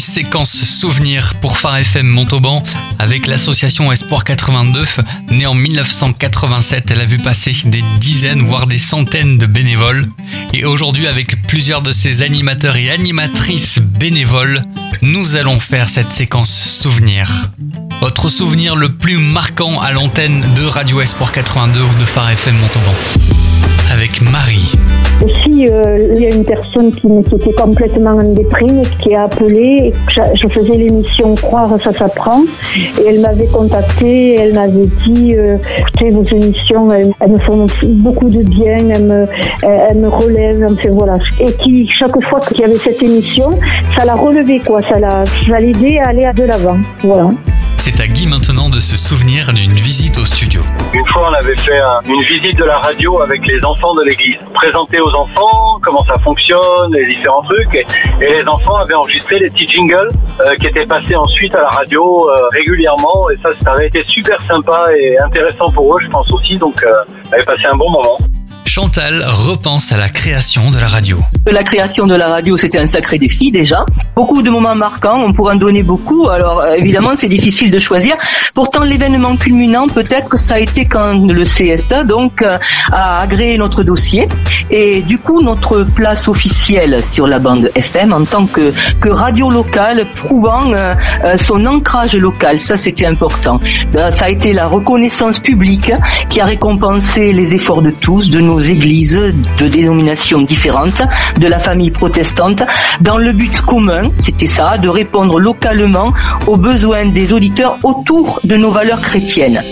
Séquence souvenir pour Phare FM Montauban avec l'association Espoir 82. Née en 1987, elle a vu passer des dizaines, voire des centaines de bénévoles. Et aujourd'hui, avec plusieurs de ses animateurs et animatrices bénévoles, nous allons faire cette séquence souvenir. Votre souvenir le plus marquant à l'antenne de Radio Espoir 82 ou de Phare FM Montauban. Euh, il y a une personne qui, était complètement en déprime, qui a appelé. je, faisais l'émission Croire, ça s'apprend. Et elle m'avait contacté, elle m'avait dit euh, écoutez, vos émissions, elles, me font beaucoup de bien, elles me, elles me relèvent. Voilà. Et qui, chaque fois qu'il y avait cette émission, ça l'a relevé, quoi. Ça l'a aidé à aller de l'avant. Voilà. C'est à Guy maintenant de se souvenir d'une visite au studio. Une fois, on avait fait une visite de la radio avec les enfants de l'église. Présenter aux enfants comment ça fonctionne, les différents trucs. Et, les enfants avaient enregistré les petits jingles euh, qui étaient passés ensuite à la radio euh, régulièrement. Et ça, ça avait été super sympa et intéressant pour eux, je pense aussi. Donc, euh, on avait passé un bon moment. Chantal repense à la création de la radio. La création de la radio, c'était un sacré défi déjà. Beaucoup de moments marquants, on pourrait en donner beaucoup. Alors euh, évidemment, c'est difficile de choisir. Pourtant, l'événement culminant, peut-être, ça a été quand le CSA donc euh, a agréé notre dossier et du coup notre place officielle sur la bande FM en tant que, que radio locale, prouvant euh, son ancrage local. Ça, c'était important. Ça a été la reconnaissance publique qui a récompensé les efforts de tous, de nos églises de dénominations différentes, de la famille protestante, dans le but commun, c'était ça, de répondre localement aux besoins des auditeurs autour de nos valeurs chrétiennes.